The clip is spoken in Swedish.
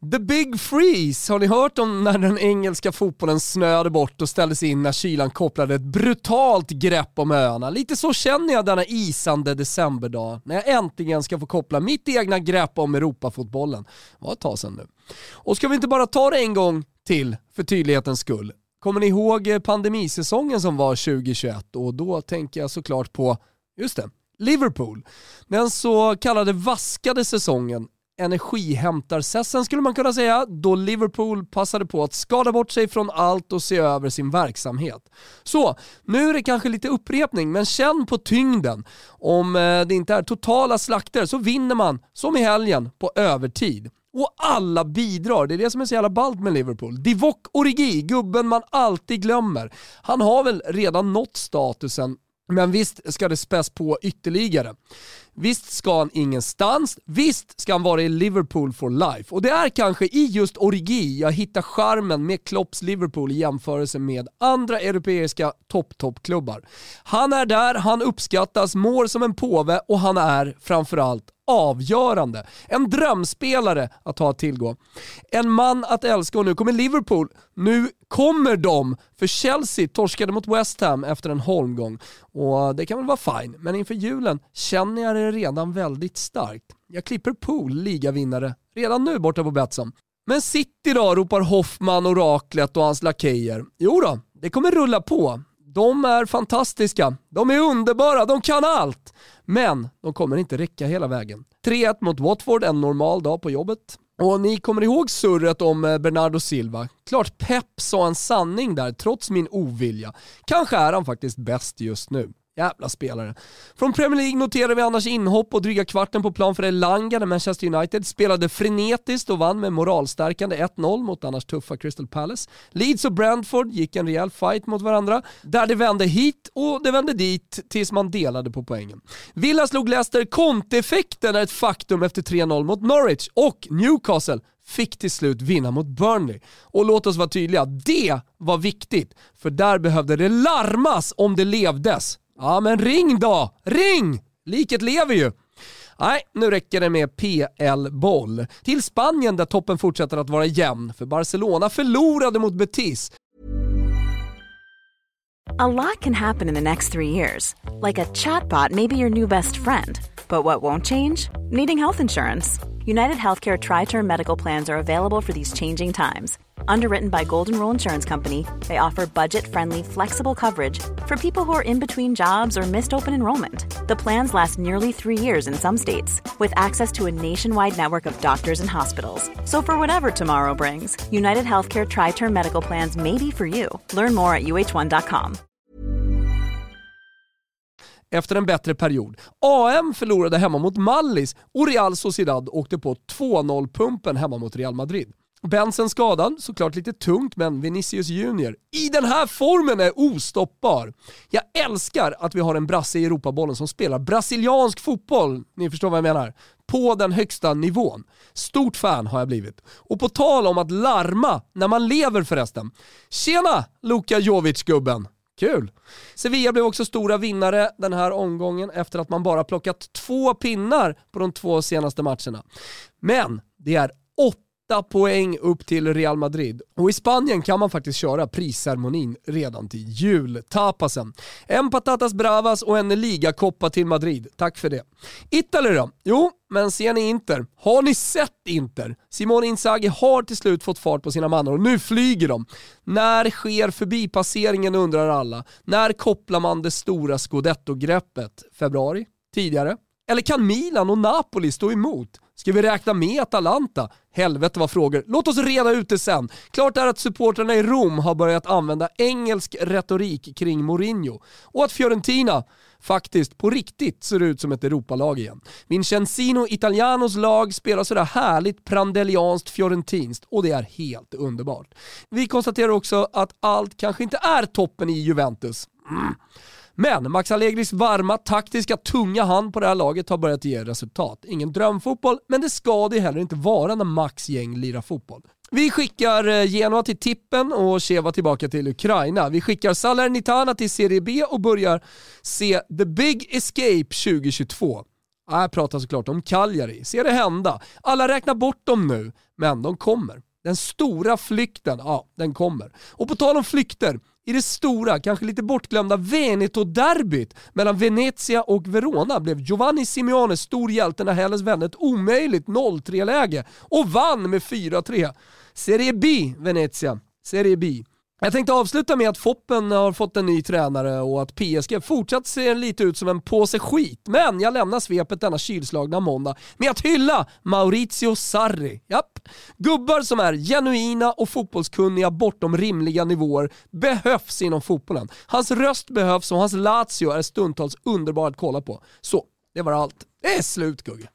The Big Freeze, har ni hört om när den engelska fotbollen snöade bort och ställdes in när kylan kopplade ett brutalt grepp om öarna? Lite så känner jag denna isande decemberdag, när jag äntligen ska få koppla mitt egna grepp om Europafotbollen. Det var ett tag sedan nu. Och ska vi inte bara ta det en gång till, för tydlighetens skull? Kommer ni ihåg eh, pandemisäsongen som var 2021? Och då tänker jag såklart på, just det, Liverpool. Den så kallade vaskade säsongen energihämtarsessen skulle man kunna säga, då Liverpool passade på att skada bort sig från allt och se över sin verksamhet. Så, nu är det kanske lite upprepning, men känn på tyngden. Om eh, det inte är totala slakter så vinner man, som i helgen, på övertid. Och alla bidrar, det är det som är så jävla ballt med Liverpool. Divock Origi, gubben man alltid glömmer. Han har väl redan nått statusen men visst ska det späs på ytterligare. Visst ska han ingenstans, visst ska han vara i Liverpool for life. Och det är kanske i just Origi jag hittar charmen med Klopps Liverpool i jämförelse med andra europeiska topp-toppklubbar. Han är där, han uppskattas, mår som en påve och han är framförallt avgörande. En drömspelare att ha att tillgå. En man att älska och nu kommer Liverpool. Nu kommer de, för Chelsea torskade mot West Ham efter en holmgång. Och det kan väl vara fine, men inför julen känner jag det redan väldigt starkt. Jag klipper pool, ligavinnare, redan nu borta på Betsson. Men City då, ropar Hoffman, oraklet och hans lakejer. Jo då, det kommer rulla på. De är fantastiska, de är underbara, de kan allt. Men de kommer inte räcka hela vägen. 3-1 mot Watford en normal dag på jobbet. Och ni kommer ihåg surret om eh, Bernardo Silva? Klart Pep sa en sanning där trots min ovilja. Kanske är han faktiskt bäst just nu. Jävla spelare. Från Premier League noterar vi annars inhopp och dryga kvarten på plan för Elanga när Manchester United spelade frenetiskt och vann med moralstärkande 1-0 mot annars tuffa Crystal Palace. Leeds och Brentford gick en rejäl fight mot varandra, där det vände hit och det vände dit tills man delade på poängen. Villa slog Leicester, Conte-effekten är ett faktum efter 3-0 mot Norwich och Newcastle fick till slut vinna mot Burnley. Och låt oss vara tydliga, det var viktigt, för där behövde det larmas om det levdes. Ja men ring då! Ring! Liket lever ju. Nej, nu räcker det med PL-boll. Till Spanien där toppen fortsätter att vara jämn, för Barcelona förlorade mot Betis. A lot can happen in the next three years. Like a chatbot maybe your new best friend. But what won't change? Needing health insurance. United Healthcare Tri-Term Medical Plans are available for these changing times. Underwritten by Golden Rule Insurance Company, they offer budget-friendly, flexible coverage for people who are in between jobs or missed open enrollment. The plans last nearly three years in some states, with access to a nationwide network of doctors and hospitals. So for whatever tomorrow brings, United Healthcare Tri-Term Medical Plans may be for you. Learn more at uh1.com. Efter en bättre period. AM förlorade hemma mot Mallis och Real Sociedad åkte på 2-0-pumpen hemma mot Real Madrid. Bensen skadad, såklart lite tungt, men Vinicius Junior i den här formen är ostoppbar. Jag älskar att vi har en brasse i Europabollen som spelar brasiliansk fotboll, ni förstår vad jag menar, på den högsta nivån. Stort fan har jag blivit. Och på tal om att larma när man lever förresten. Tjena Luka Jovic-gubben! Kul! Sevilla blev också stora vinnare den här omgången efter att man bara plockat två pinnar på de två senaste matcherna. Men det är åtta 8 poäng upp till Real Madrid. Och i Spanien kan man faktiskt köra prisceremonin redan till jultapasen. En patatas bravas och en ligakoppa till Madrid. Tack för det. Italy då? Jo, men ser ni Inter? Har ni sett Inter? Simone Inzaghi har till slut fått fart på sina mannar och nu flyger de. När sker förbipasseringen undrar alla. När kopplar man det stora scudetto-greppet? Februari? Tidigare? Eller kan Milan och Napoli stå emot? Ska vi räkna med Atalanta? Helvete vad frågor. Låt oss reda ut det sen. Klart är att supportrarna i Rom har börjat använda engelsk retorik kring Mourinho och att Fiorentina faktiskt på riktigt ser ut som ett Europalag igen. Vincenzino Italianos lag spelar sådär härligt prandelianskt fiorentinskt och det är helt underbart. Vi konstaterar också att allt kanske inte är toppen i Juventus. Mm. Men Max Allegris varma, taktiska, tunga hand på det här laget har börjat ge resultat. Ingen drömfotboll, men det ska det heller inte vara när Max gäng lirar fotboll. Vi skickar eh, Genoa till tippen och Cheva tillbaka till Ukraina. Vi skickar Salernitana till Serie B och börjar se The Big Escape 2022. Jag pratar såklart om Cagliari. Se det hända. Alla räknar bort dem nu, men de kommer. Den stora flykten, ja, den kommer. Och på tal om flykter, i det stora, kanske lite bortglömda Veneto-derbyt mellan Venezia och Verona blev Giovanni Simeone stor hjälte när Hellas vände ett omöjligt 0-3-läge och vann med 4-3. Serie B, Venezia. Serie B. Jag tänkte avsluta med att Foppen har fått en ny tränare och att PSG fortsatt ser lite ut som en påse skit. Men jag lämnar svepet denna kylslagna måndag med att hylla Maurizio Sarri. Japp. Gubbar som är genuina och fotbollskunniga bortom rimliga nivåer behövs inom fotbollen. Hans röst behövs och hans Lazio är stundtals underbar att kolla på. Så, det var allt. Det är slut Gugge.